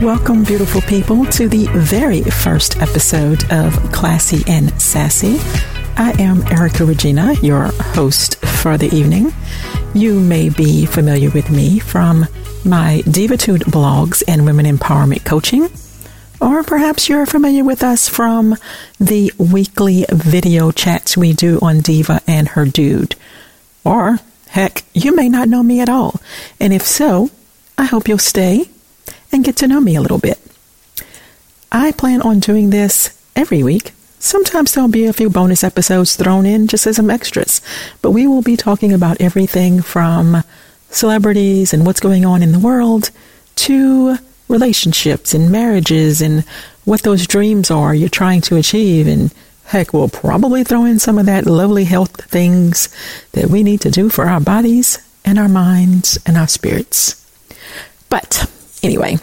Welcome, beautiful people, to the very first episode of Classy and Sassy. I am Erica Regina, your host for the evening. You may be familiar with me from my Divitude blogs and women empowerment coaching, or perhaps you're familiar with us from the weekly video chats we do on Diva and her dude. Or, heck, you may not know me at all. And if so, I hope you'll stay and get to know me a little bit. I plan on doing this every week. Sometimes there'll be a few bonus episodes thrown in just as some extras, but we will be talking about everything from celebrities and what's going on in the world to relationships and marriages and what those dreams are you're trying to achieve. And heck, we'll probably throw in some of that lovely health things that we need to do for our bodies and our minds and our spirits. But Anyway,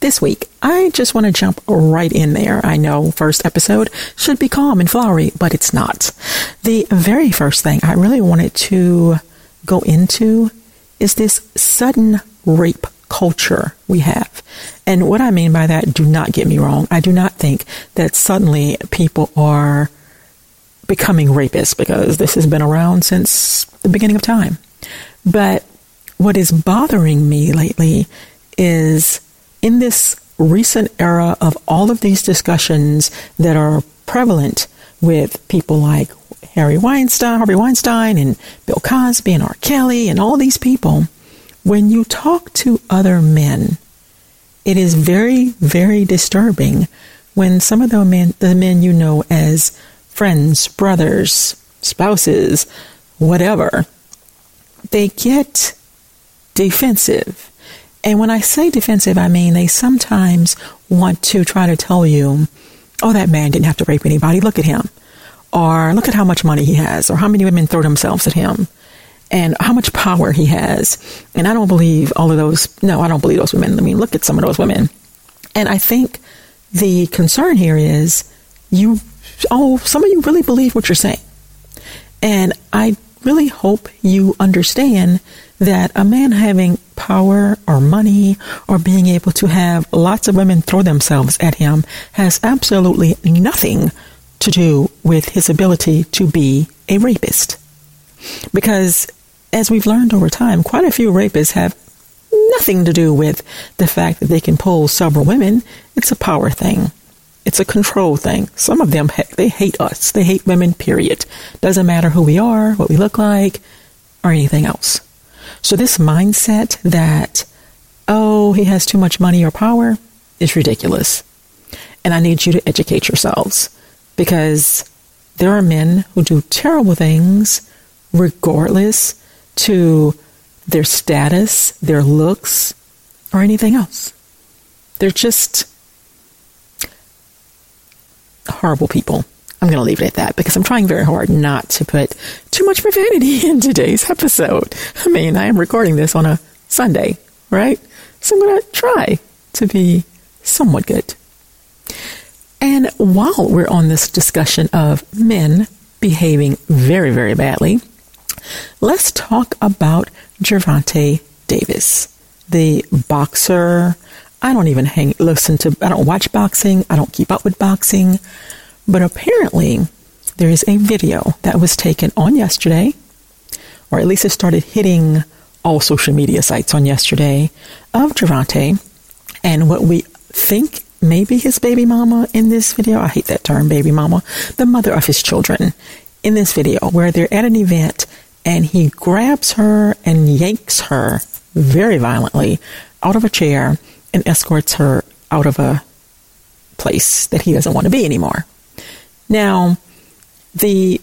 this week, I just want to jump right in there. I know first episode should be calm and flowery, but it's not. The very first thing I really wanted to go into is this sudden rape culture we have. And what I mean by that, do not get me wrong. I do not think that suddenly people are becoming rapists because this has been around since the beginning of time. But what is bothering me lately is in this recent era of all of these discussions that are prevalent with people like Harry Weinstein, Harvey Weinstein, and Bill Cosby, and R. Kelly, and all these people, when you talk to other men, it is very, very disturbing when some of the men, the men you know as friends, brothers, spouses, whatever, they get defensive and when I say defensive, I mean they sometimes want to try to tell you, oh, that man didn't have to rape anybody. Look at him. Or look at how much money he has, or how many women throw themselves at him, and how much power he has. And I don't believe all of those, no, I don't believe those women. I mean, look at some of those women. And I think the concern here is you, oh, some of you really believe what you're saying. And I really hope you understand that a man having power or money or being able to have lots of women throw themselves at him has absolutely nothing to do with his ability to be a rapist. Because as we've learned over time, quite a few rapists have nothing to do with the fact that they can pull several women. It's a power thing. It's a control thing. Some of them, they hate us. They hate women, period. Doesn't matter who we are, what we look like, or anything else. So this mindset that, oh, he has too much money or power is ridiculous. And I need you to educate yourselves because there are men who do terrible things regardless to their status, their looks, or anything else. They're just horrible people. I'm going to leave it at that because I'm trying very hard not to put too much profanity in today's episode. I mean, I am recording this on a Sunday, right? So I'm going to try to be somewhat good. And while we're on this discussion of men behaving very, very badly, let's talk about Gervonta Davis, the boxer. I don't even hang, listen to, I don't watch boxing. I don't keep up with boxing. But apparently, there is a video that was taken on yesterday, or at least it started hitting all social media sites on yesterday, of Gervonta and what we think may be his baby mama in this video. I hate that term, baby mama. The mother of his children in this video, where they're at an event and he grabs her and yanks her very violently out of a chair and escorts her out of a place that he doesn't want to be anymore. Now, the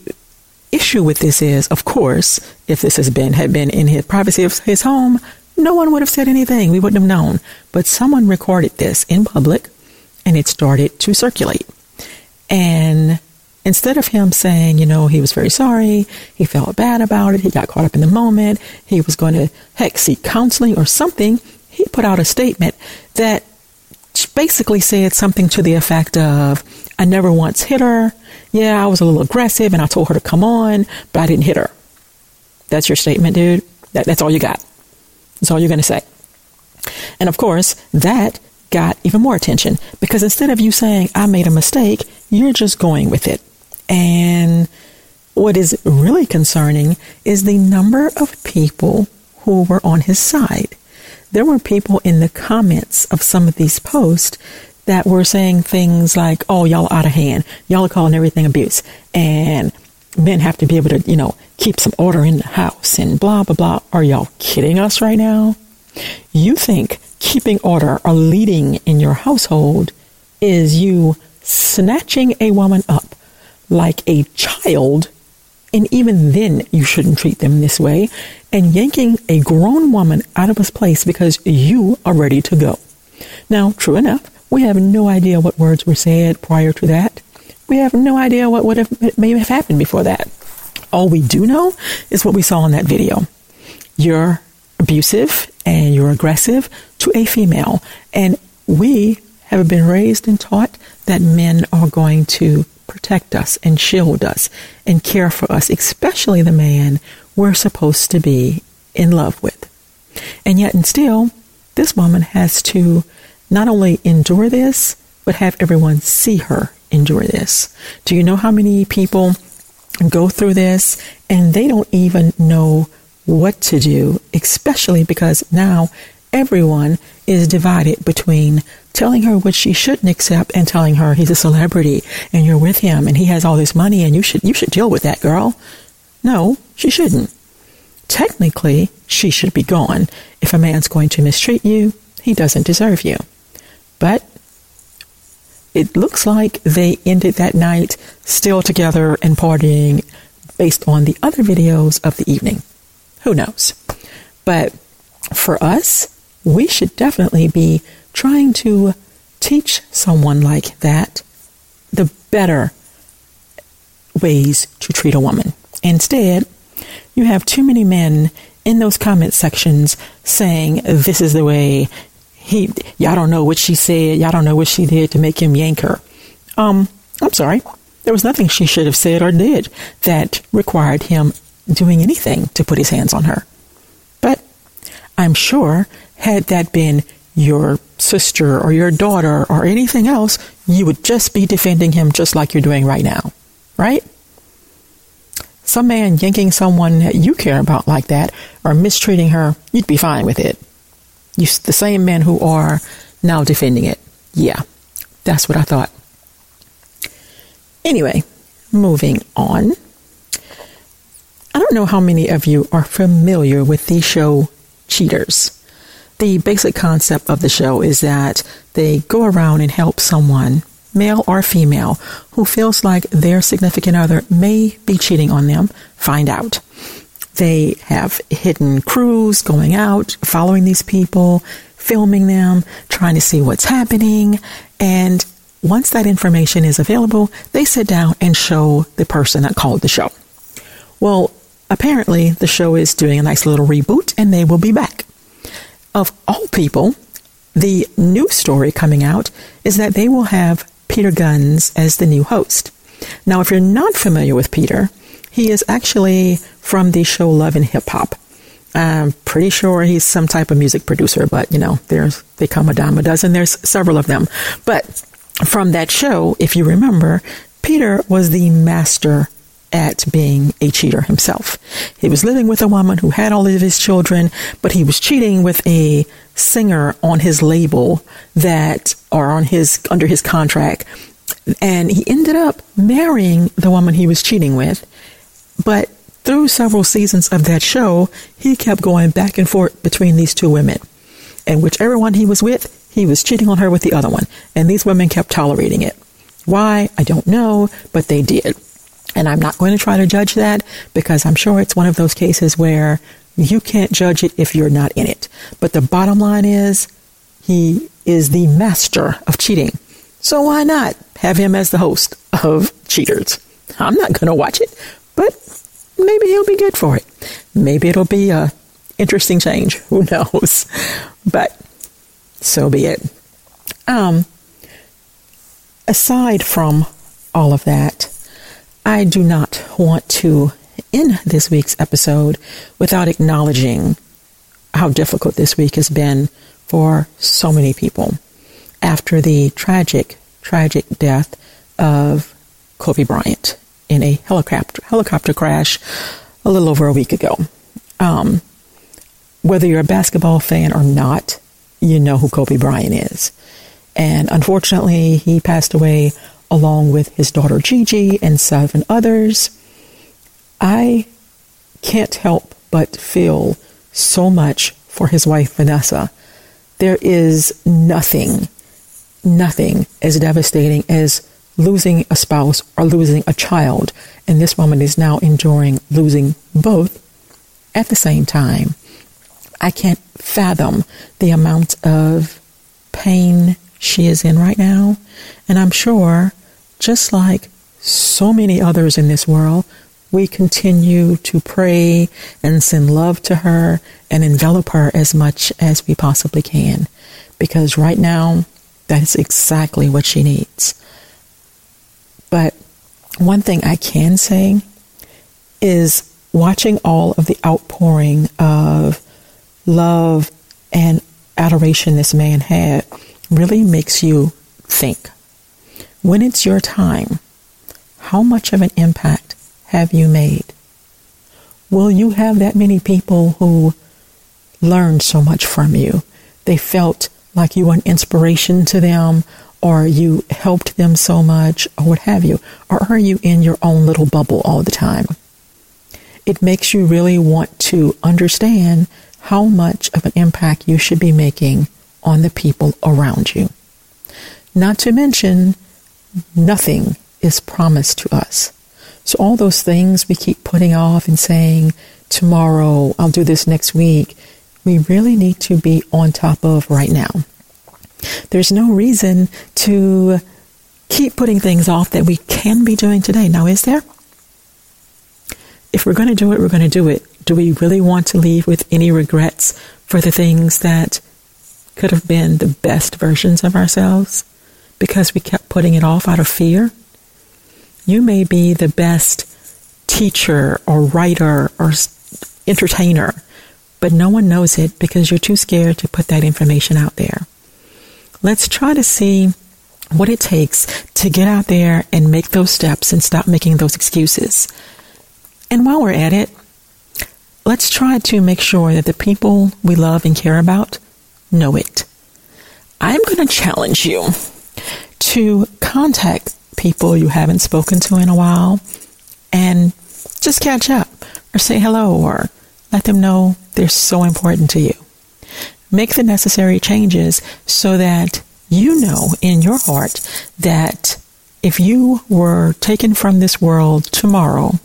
issue with this is, of course, if this has been had been in his privacy of his home, no one would have said anything. We wouldn't have known. But someone recorded this in public and it started to circulate. And instead of him saying, you know, he was very sorry, he felt bad about it, he got caught up in the moment, he was going to, heck, seek counseling or something, he put out a statement that basically said something to the effect of, I never once hit her. Yeah, I was a little aggressive and I told her to come on, but I didn't hit her. That's your statement, dude. That, that's all you got. That's all you're going to say. And of course, that got even more attention because instead of you saying, I made a mistake, you're just going with it. And what is really concerning is the number of people who were on his side. There were people in the comments of some of these posts that were saying things like, oh, y'all out of hand. Y'all are calling everything abuse. And men have to be able to, you know, keep some order in the house and blah, blah, blah. Are y'all kidding us right now? You think keeping order or leading in your household is you snatching a woman up like a child, and even then you shouldn't treat them this way, and yanking a grown woman out of his place because you are ready to go. Now, true enough, we have no idea what words were said prior to that. We have no idea what would have may have happened before that. All we do know is what we saw in that video. You're abusive and you're aggressive to a female. And we have been raised and taught that men are going to protect us and shield us and care for us, especially the man we're supposed to be in love with. And yet, and still, this woman has to not only endure this, but have everyone see her endure this. Do you know how many people go through this and they don't even know what to do, especially because now everyone is divided between telling her what she shouldn't accept and telling her he's a celebrity and you're with him and he has all this money and you should you should deal with that girl. No, she shouldn't. Technically, she should be gone. If a man's going to mistreat you, he doesn't deserve you. But it looks like they ended that night still together and partying based on the other videos of the evening. Who knows? But for us, we should definitely be trying to teach someone like that the better ways to treat a woman. Instead, you have too many men in those comment sections saying this is the way he y'all don't know what she said, y'all don't know what she did to make him yank her. Um, I'm sorry. There was nothing she should have said or did that required him doing anything to put his hands on her. But I'm sure had that been your sister or your daughter or anything else, you would just be defending him just like you're doing right now, right? Some man yanking someone that you care about like that or mistreating her, you'd be fine with it. You, the same men who are now defending it. Yeah, that's what I thought. Anyway, moving on. I don't know how many of you are familiar with the show Cheaters. The basic concept of the show is that they go around and help someone, male or female, who feels like their significant other may be cheating on them, find out. They have hidden crews going out, following these people, filming them, trying to see what's happening. And once that information is available, they sit down and show the person that called the show. Well, apparently the show is doing a nice little reboot and they will be back. Of all people, the new story coming out is that they will have Peter Gunz as the new host. Now, if you're not familiar with Peter, he is actually from the show Love and Hip Hop. I'm pretty sure he's some type of music producer, but you know, there's they come a dime a dozen. There's several of them. But from that show, if you remember, Peter was the master at being a cheater himself. He was living with a woman who had all of his children, but he was cheating with a singer on his label that, or on his, under his contract. And he ended up marrying the woman he was cheating with. But through several seasons of that show, he kept going back and forth between these two women. And whichever one he was with, he was cheating on her with the other one. And these women kept tolerating it. Why? I don't know, but they did. And I'm not going to try to judge that because I'm sure it's one of those cases where you can't judge it if you're not in it. But the bottom line is he is the master of cheating. So why not have him as the host of Cheaters? I'm not going to watch it, but maybe he'll be good for it. Maybe it'll be a interesting change. Who knows? But so be it. Um, aside from all of that, I do not want to end this week's episode without acknowledging how difficult this week has been for so many people. after the tragic, tragic death of Kobe Bryant in a helicopter helicopter crash a little over a week ago. Um, whether you're a basketball fan or not, you know who Kobe Bryant is. And unfortunately, he passed away along with his daughter Gigi and seven others. I can't help but feel so much for his wife Vanessa. There is nothing, nothing as devastating as losing a spouse or losing a child. And this woman is now enduring losing both at the same time. I can't fathom the amount of pain she is in right now. And I'm sure, just like so many others in this world, we continue to pray and send love to her and envelop her as much as we possibly can. Because right now, that is exactly what she needs. But one thing I can say is watching all of the outpouring of love and adoration this man had really makes you think. When it's your time, how much of an impact have you made? Will you have that many people who learned so much from you? They felt like you were an inspiration to them, or you helped them so much, or what have you? Or are you in your own little bubble all the time? It makes you really want to understand how much of an impact you should be making on the people around you. Not to mention, nothing is promised to us. So, all those things we keep putting off and saying, tomorrow, I'll do this next week, we really need to be on top of right now. There's no reason to keep putting things off that we can be doing today. Now, is there? If we're going to do it, we're going to do it do we really want to leave with any regrets for the things that could have been the best versions of ourselves because we kept putting it off out of fear? You may be the best teacher or writer or entertainer, but no one knows it because you're too scared to put that information out there. Let's try to see what it takes to get out there and make those steps and stop making those excuses. And while we're at it, let's try to make sure that the people we love and care about know it. I'm going to challenge you to contact people you haven't spoken to in a while and just catch up or say hello or let them know they're so important to you. Make the necessary changes so that you know in your heart that if you were taken from this world tomorrow,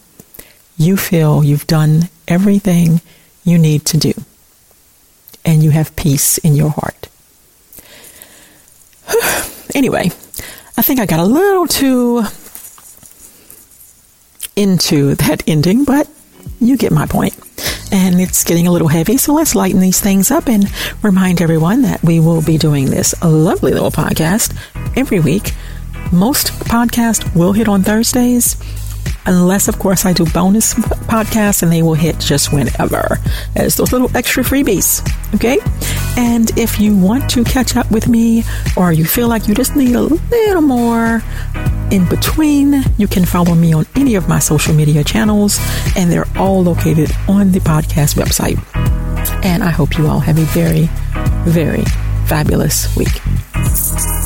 you feel you've done everything you need to do and you have peace in your heart. anyway, I think I got a little too into that ending, but you get my point. And it's getting a little heavy, so let's lighten these things up and remind everyone that we will be doing this lovely little podcast every week. Most podcasts will hit on Thursdays unless, of course, I do bonus podcasts and they will hit just whenever as those little extra freebies. Okay. And if you want to catch up with me or you feel like you just need a little more in between, you can follow me on any of my social media channels and they're all located on the podcast website. And I hope you all have a very, very fabulous week.